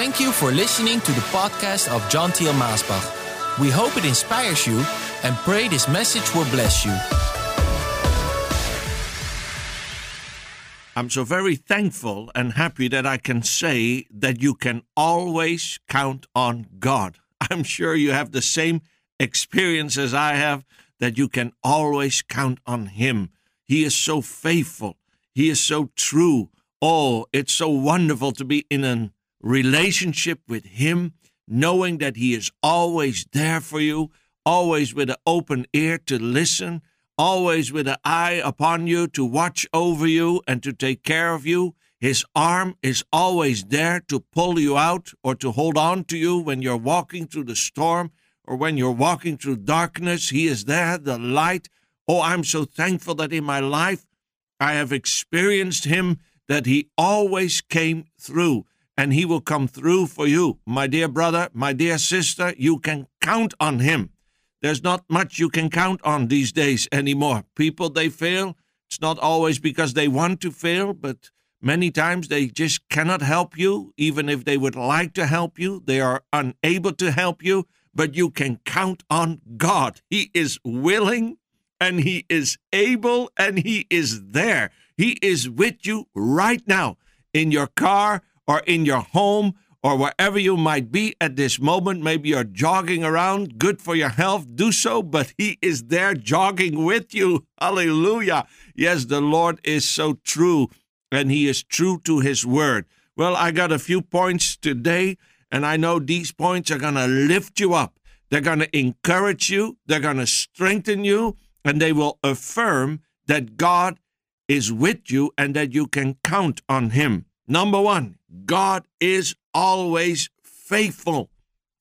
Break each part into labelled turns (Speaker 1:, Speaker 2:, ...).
Speaker 1: Thank you for listening to the podcast of John Thiel Maasbach. We hope it inspires you and pray this message will bless you.
Speaker 2: I'm so very thankful and happy that I can say that you can always count on God. I'm sure you have the same experience as I have that you can always count on Him. He is so faithful, He is so true. Oh, it's so wonderful to be in a relationship with Him, knowing that He is always there for you, always with an open ear to listen, always with an eye upon you to watch over you and to take care of you. His arm is always there to pull you out or to hold on to you when you're walking through the storm or when you're walking through darkness. He is there, the light. Oh, I'm so thankful that in my life I have experienced Him, that He always came through and He will come through for you. My dear brother, my dear sister, you can count on Him. There's not much you can count on these days anymore. People, they fail. It's not always because they want to fail, but many times they just cannot help you. Even if they would like to help you, they are unable to help you. But you can count on God. He is willing and He is able and He is there. He is with you right now in your car or in your home or wherever you might be at this moment. Maybe you're jogging around, good for your health, do so, but He is there jogging with you. Hallelujah. Yes, the Lord is so true, and He is true to His word. Well, I got a few points today, and I know these points are going to lift you up. They're going to encourage you, they're going to strengthen you, and they will affirm that God is with you and that you can count on Him. Number one, God is always faithful.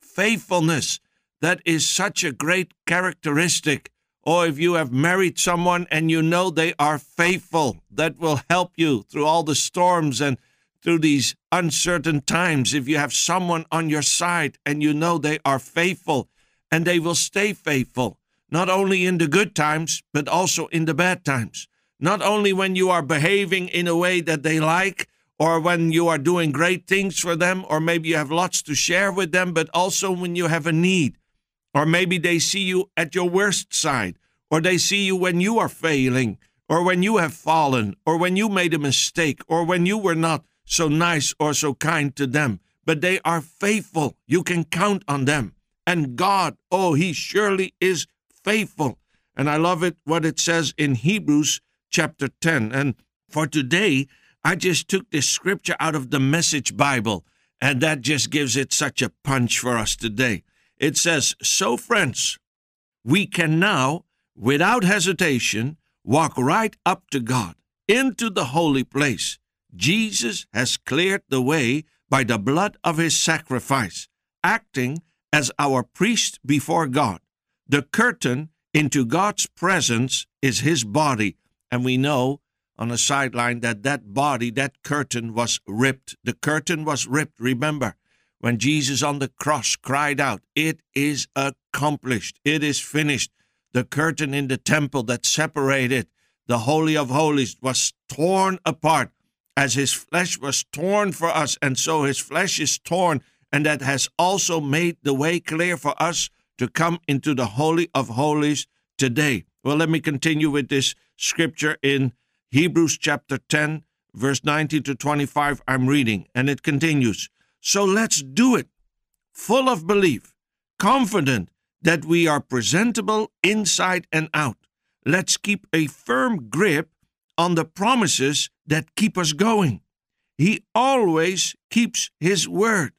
Speaker 2: Faithfulness, that is such a great characteristic. Or if you have married someone and you know they are faithful, that will help you through all the storms and through these uncertain times. If you have someone on your side and you know they are faithful and they will stay faithful, not only in the good times, but also in the bad times. Not only when you are behaving in a way that they like, or when you are doing great things for them, or maybe you have lots to share with them, but also when you have a need. Or maybe they see you at your worst side, or they see you when you are failing, or when you have fallen, or when you made a mistake, or when you were not so nice or so kind to them. But they are faithful. You can count on them. And God, oh, He surely is faithful. And I love it what it says in Hebrews chapter 10. And for today, I just took this scripture out of the Message Bible, and that just gives it such a punch for us today. It says, So, friends, we can now, without hesitation, walk right up to God, into the holy place. Jesus has cleared the way by the blood of his sacrifice, acting as our priest before God. The curtain into God's presence is his body, and we know on a sideline that that body, that curtain was ripped. The curtain was ripped. Remember, when Jesus on the cross cried out, It is accomplished, it is finished. The curtain in the temple that separated the Holy of Holies was torn apart as his flesh was torn for us, and so his flesh is torn, and that has also made the way clear for us to come into the Holy of Holies today. Well, let me continue with this scripture in Hebrews chapter 10, verse 19 to 25, I'm reading, and it continues. So let's do it, full of belief, confident that we are presentable inside and out. Let's keep a firm grip on the promises that keep us going. He always keeps his word.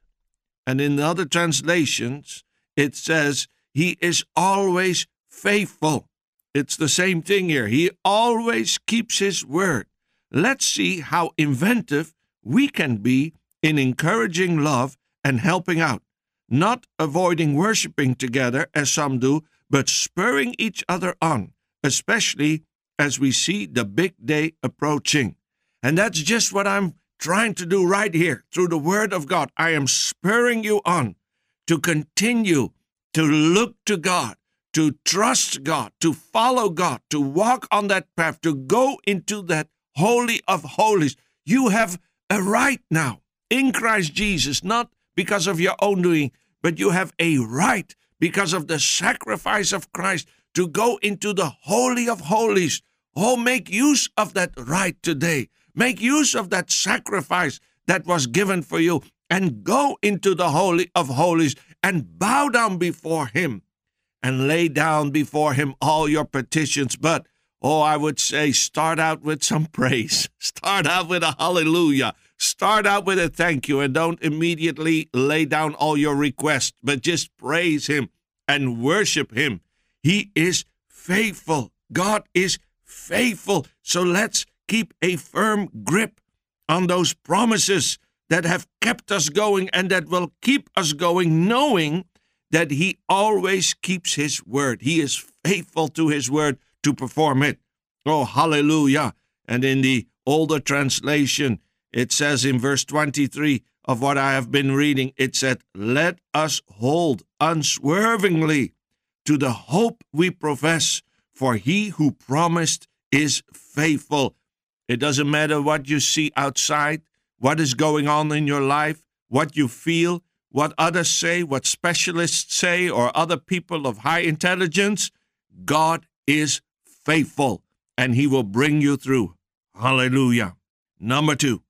Speaker 2: And in the other translations, it says, He is always faithful. It's the same thing here. He always keeps his word. Let's see how inventive we can be in encouraging love and helping out, not avoiding worshiping together as some do, but spurring each other on, especially as we see the big day approaching. And that's just what I'm trying to do right here through the Word of God. I am spurring you on to continue to look to God to trust God, to follow God, to walk on that path, to go into that holy of holies. You have a right now in Christ Jesus, not because of your own doing, but you have a right because of the sacrifice of Christ to go into the Holy of Holies. Oh, make use of that right today. Make use of that sacrifice that was given for you and go into the Holy of Holies and bow down before Him and lay down before Him all your petitions. But, oh, I would say start out with some praise. Start out with a hallelujah. Start out with a thank you and don't immediately lay down all your requests, but just praise Him and worship Him. He is faithful. God is faithful. So let's keep a firm grip on those promises that have kept us going and that will keep us going, knowing that He always keeps His word. He is faithful to His word to perform it. Oh, hallelujah. And in the older translation, it says in verse 23 of what I have been reading, it said, Let us hold unswervingly to the hope we profess, for He who promised is faithful. It doesn't matter what you see outside what is going on in your life, what you feel, what others say, what specialists say, or other people of high intelligence, God is faithful and He will bring you through. Hallelujah. Number two,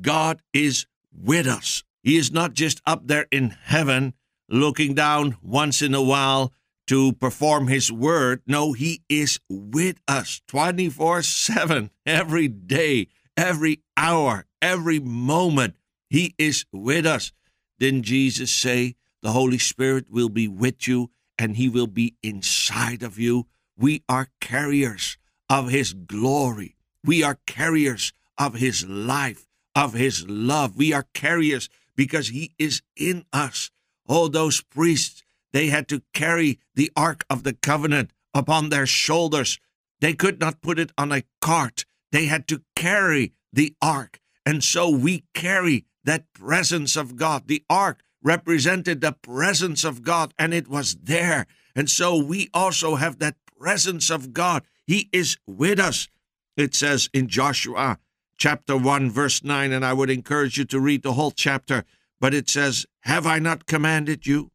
Speaker 2: God is with us. He is not just up there in heaven looking down once in a while to perform His word. No, He is with us 24 7 every day, every hour, every moment. He is with us. Didn't Jesus say the Holy Spirit will be with you and He will be inside of you? We are carriers of His glory. We are carriers of His life, of His love. We are carriers because He is in us. Oh, those priests, they had to carry the Ark of the Covenant upon their shoulders. They could not put it on a cart. They had to carry the Ark. And so we carry that presence of God. The ark represented the presence of God, and it was there. And so we also have that presence of God. He is with us. It says in Joshua chapter 1, verse 9, and I would encourage you to read the whole chapter, but it says, Have I not commanded you?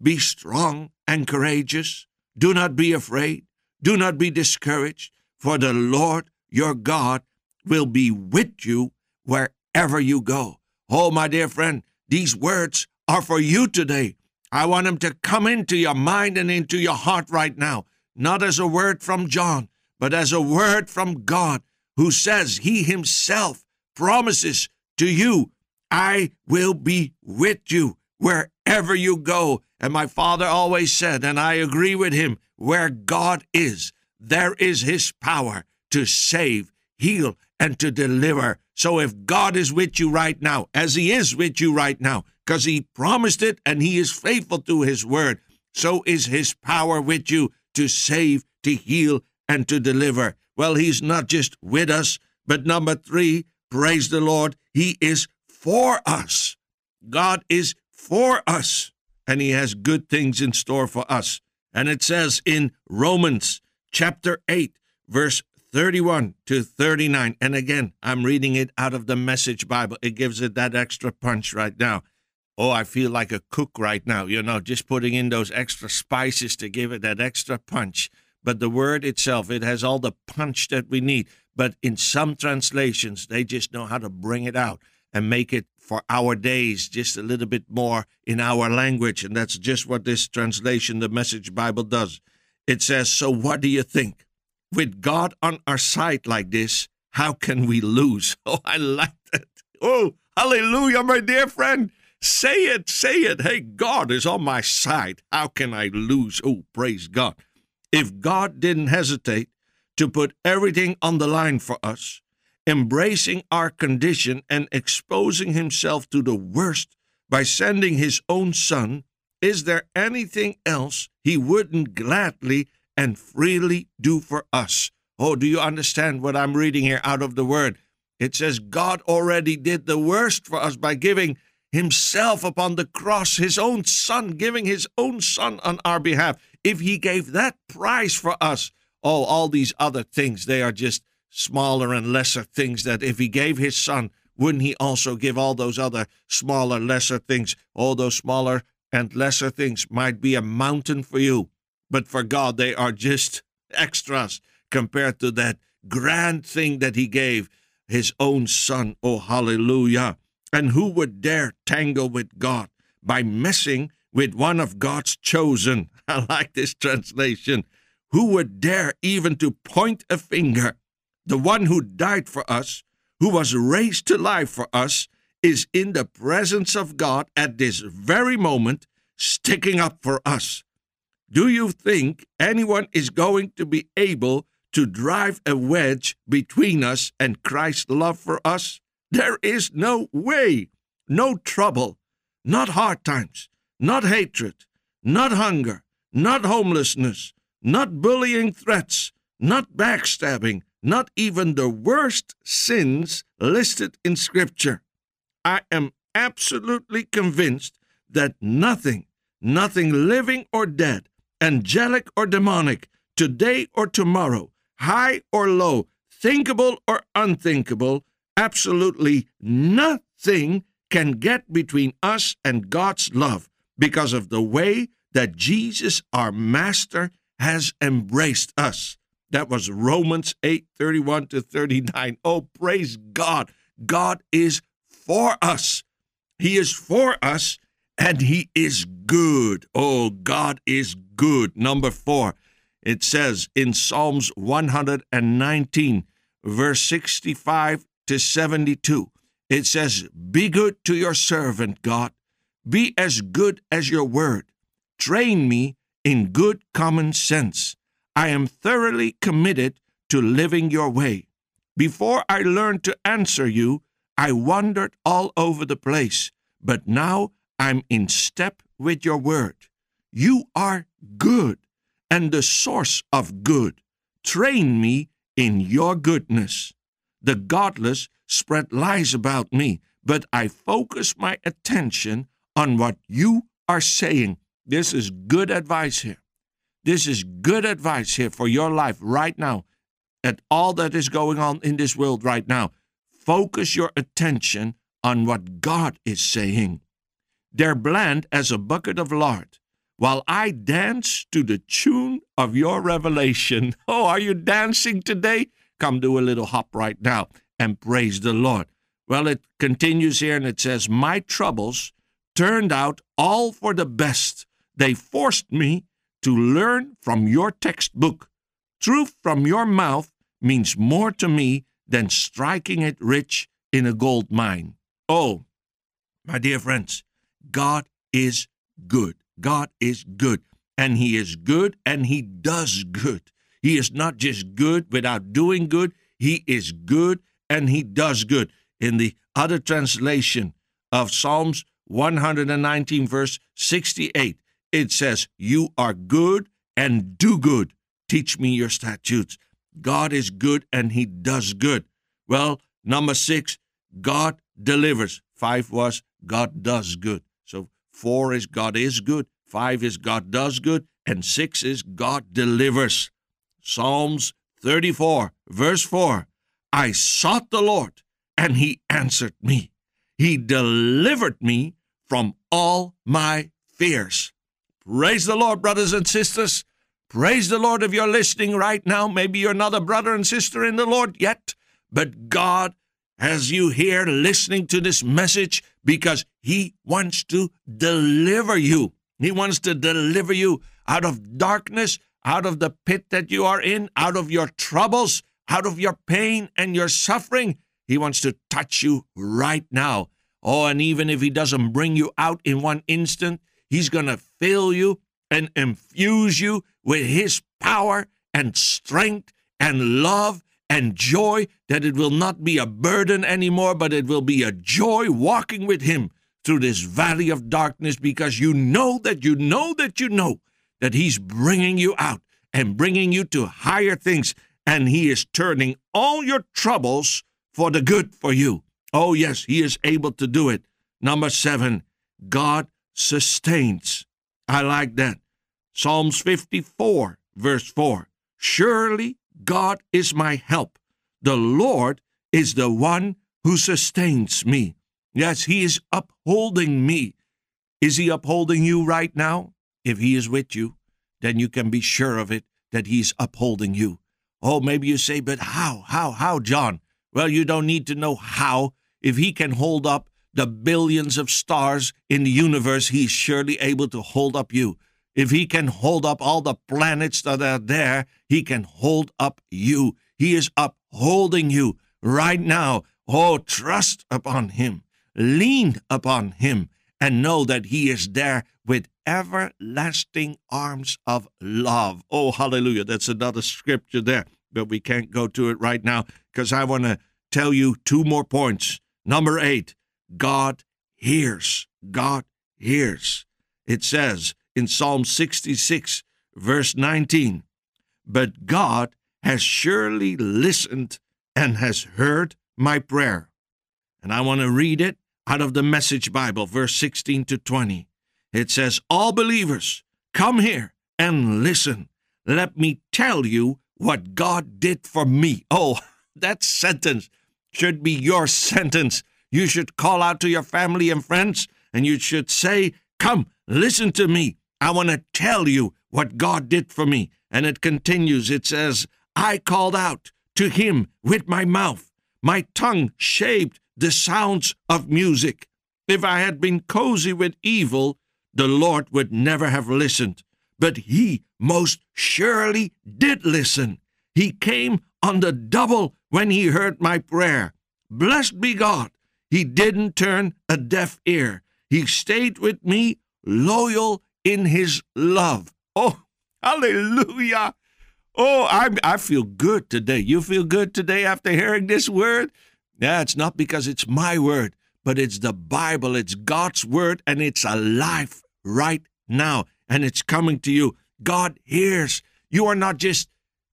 Speaker 2: Be strong and courageous. Do not be afraid. Do not be discouraged, for the Lord your God will be with you wherever you go. Oh, my dear friend, these words are for you today. I want them to come into your mind and into your heart right now, not as a word from John, but as a word from God, who says He Himself promises to you, I will be with you wherever you go. And my father always said, and I agree with him, where God is, there is His power to save, heal, and to deliver. So if God is with you right now, as He is with you right now, because He promised it and He is faithful to His word, so is His power with you to save, to heal, and to deliver. Well, He's not just with us, but number three, praise the Lord, He is for us. God is for us, and He has good things in store for us. And it says in Romans chapter 8, verse 31 to 39. And again, I'm reading it out of the Message Bible. It gives it that extra punch right now. Oh, I feel like a cook right now, you know, just putting in those extra spices to give it that extra punch. But the word itself, it has all the punch that we need. But in some translations, they just know how to bring it out and make it for our days just a little bit more in our language. And that's just what this translation, the Message Bible, does. It says, So what do you think? With God on our side like this, how can we lose? Oh, I like that. Oh, hallelujah, my dear friend. Say it, say it. Hey, God is on my side. How can I lose? Oh, praise God. If God didn't hesitate to put everything on the line for us, embracing our condition and exposing himself to the worst by sending his own son, is there anything else he wouldn't gladly and freely do for us. Oh, do you understand what I'm reading here out of the word? It says God already did the worst for us by giving himself upon the cross, his own son, giving his own son on our behalf. If he gave that price for us, oh, all these other things, they are just smaller and lesser things that if he gave his son, wouldn't he also give all those other smaller, lesser things? All those smaller and lesser things might be a mountain for you, but for God, they are just extras compared to that grand thing that he gave his own son. Oh, hallelujah. And who would dare tangle with God by messing with one of God's chosen? I like this translation. Who would dare even to point a finger? The one who died for us who was raised to life for us, is in the presence of God at this very moment, sticking up for us. Do you think anyone is going to be able to drive a wedge between us and Christ's love for us? There is no way, no trouble, not hard times, not hatred, not hunger, not homelessness, not bullying threats, not backstabbing, not even the worst sins listed in Scripture. I am absolutely convinced that nothing, nothing living or dead, angelic or demonic, today or tomorrow, high or low, thinkable or unthinkable, absolutely nothing can get between us and God's love because of the way that Jesus, our Master, has embraced us. That was Romans 8 31 to 39. Oh, praise God. God is for us. He is for us and He is good. Oh, God is good. Number four, it says in Psalms 119, verse 65 to 72, it says, Be good to your servant, God. Be as good as your word. Train me in good common sense I am thoroughly committed to living your way. Before I learned to answer you, I wandered all over the place, but now I'm in step with your word. You are good and the source of good. Train me in your goodness. The godless spread lies about me, but I focus my attention on what you are saying. This is good advice here. This is good advice here for your life right now at all that is going on in this world right now. Focus your attention on what God is saying. They're bland as a bucket of lard, while I dance to the tune of your revelation. Oh, are you dancing today? Come do a little hop right now and praise the Lord. Well, it continues here and it says, My troubles turned out all for the best. They forced me to learn from your textbook. Truth from your mouth means more to me than striking it rich in a gold mine. Oh, my dear friends, God is good. God is good. And He is good and He does good. He is not just good without doing good, He is good and He does good. In the other translation of Psalms 119, verse 68, it says, You are good and do good. Teach me your statutes. God is good and he does good. Well, number six, God delivers. Five was God does good. Four is God is good. Five is God does good. And six is God delivers. Psalms 34, verse 4 I sought the Lord, and he answered me. He delivered me from all my fears. Praise the Lord, brothers and sisters. Praise the Lord if you're listening right now. Maybe you're not a brother and sister in the Lord yet, but God as you here listening to this message because He wants to deliver you. He wants to deliver you out of darkness, out of the pit that you are in, out of your troubles, out of your pain and your suffering. He wants to touch you right now. Oh, and even if He doesn't bring you out in one instant, He's going to fill you and infuse you with His power and strength and love and joy, that it will not be a burden anymore, but it will be a joy walking with Him through this valley of darkness because you know that you know that you know that He's bringing you out and bringing you to higher things, and He is turning all your troubles for the good for you. Oh, yes, He is able to do it. Number seven, God sustains. I like that. Psalms 54, verse 4. Surely God is my help. The Lord is the one who sustains me. Yes, He is upholding me. Is He upholding you right now? If He is with you, then you can be sure of it that He's upholding you. Oh, maybe you say, but how? How? How, John? Well, you don't need to know how. If He can hold up the billions of stars in the universe, He's surely able to hold up you. If He can hold up all the planets that are there, He can hold up you. He is upholding you right now. Oh, trust upon Him, lean upon Him, and know that He is there with everlasting arms of love. Oh, hallelujah. That's another scripture there, but we can't go to it right now because I want to tell you two more points. Number eight, God hears. God hears. It says in Psalm 66, verse 19, But God has surely listened and has heard my prayer. And I want to read it out of the Message Bible, verse 16 to 20. It says, All believers, come here and listen. Let me tell you what God did for me. Oh, that sentence should be your sentence. You should call out to your family and friends and you should say, Come, listen to me. I want to tell you what God did for me. And it continues. It says, I called out to him with my mouth. My tongue shaped the sounds of music. If I had been cozy with evil, the Lord would never have listened. But he most surely did listen. He came on the double when he heard my prayer. Blessed be God. He didn't turn a deaf ear. He stayed with me, loyal in his love. Oh, hallelujah. Oh, I, I feel good today. You feel good today after hearing this word? Yeah, it's not because it's my word, but it's the Bible. It's God's word, and it's alive right now, and it's coming to you. God hears. You are not just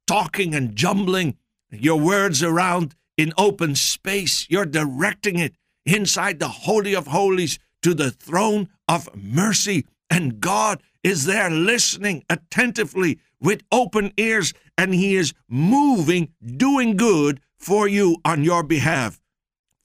Speaker 2: talking and jumbling your words around in open space, you're directing it inside the Holy of Holies to the throne of mercy. And God is there listening attentively with open ears, and He is moving, doing good for you on your behalf.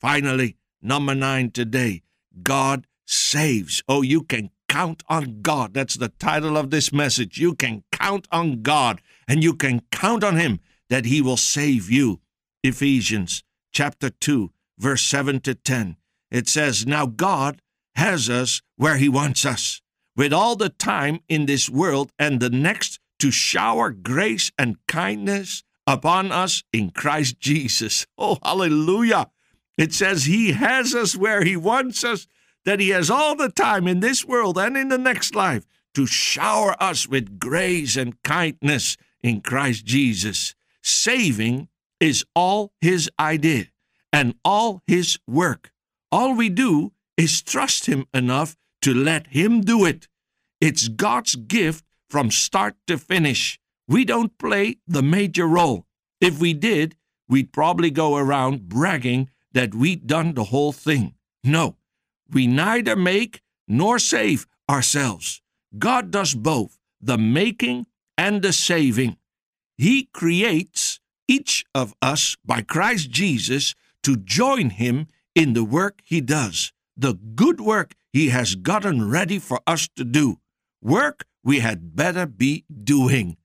Speaker 2: Finally, number nine today God saves. Oh, you can count on God. That's the title of this message. You can count on God, and you can count on Him that He will save you. Ephesians chapter 2, verse 7 to 10. It says, Now God has us where He wants us, with all the time in this world and the next to shower grace and kindness upon us in Christ Jesus. Oh, hallelujah. It says He has us where He wants us, that He has all the time in this world and in the next life to shower us with grace and kindness in Christ Jesus. Saving is all His idea and all His work. All we do is trust Him enough to let Him do it. It's God's gift from start to finish. We don't play the major role. If we did, we'd probably go around bragging that we'd done the whole thing. No, we neither make nor save ourselves. God does both the making and the saving. He creates each of us by Christ Jesus to join Him in the work He does, the good work He has gotten ready for us to do, work we had better be doing.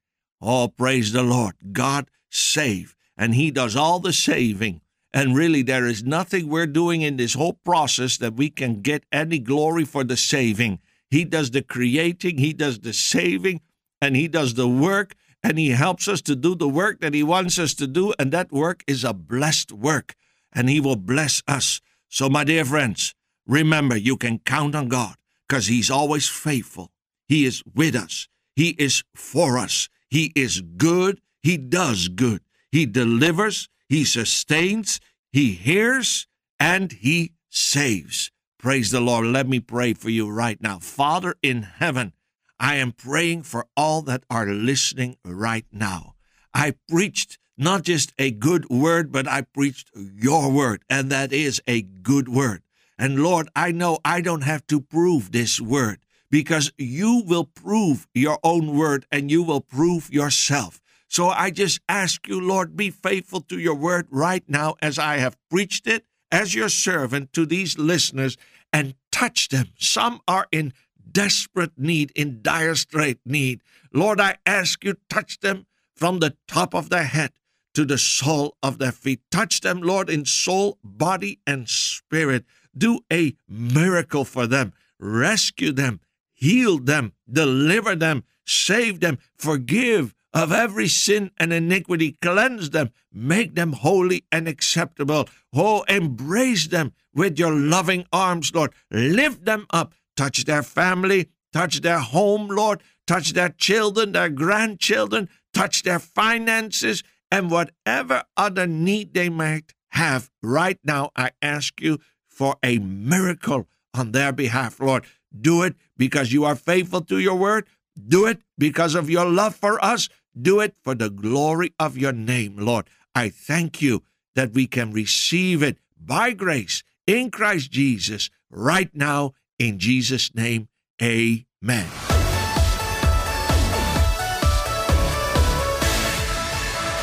Speaker 2: Oh, praise the Lord. God save, and He does all the saving. And really, there is nothing we're doing in this whole process that we can get any glory for the saving. He does the creating, He does the saving, and He does the work, and He helps us to do the work that He wants us to do. And that work is a blessed work, and He will bless us. So, my dear friends, remember you can count on God because He's always faithful. He is with us, He is for us, He is good, He does good, He delivers, He sustains, He hears, and He saves. Praise the Lord. Let me pray for you right now. Father in heaven, I am praying for all that are listening right now. I preached not just a good word, but I preached your word, and that is a good word. And Lord, I know I don't have to prove this word because you will prove your own word and you will prove yourself. So I just ask you, Lord, be faithful to your word right now as I have preached it as your servant to these listeners and touch them. Some are in desperate need, in dire strait need. Lord, I ask you, touch them from the top of their head to the sole of their feet. Touch them, Lord, in soul, body, and spirit. Do a miracle for them. Rescue them, heal them, deliver them, save them, forgive of every sin and iniquity, cleanse them, make them holy and acceptable. Oh, embrace them with your loving arms, Lord. Lift them up, touch their family, touch their home, Lord, touch their children, their grandchildren, touch their finances, and whatever other need they might have right now, I ask you for a miracle on their behalf, Lord. Do it because you are faithful to your word. Do it because of your love for us. Do it for the glory of your name, Lord. I thank you that we can receive it by grace in Christ Jesus right now. In Jesus' name, amen.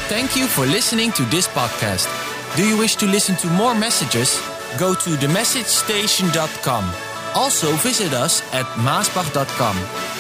Speaker 1: Thank you for listening to this podcast. Do you wish to listen to more messages? Go to themessagestation.com. Also visit us at maasbach.com.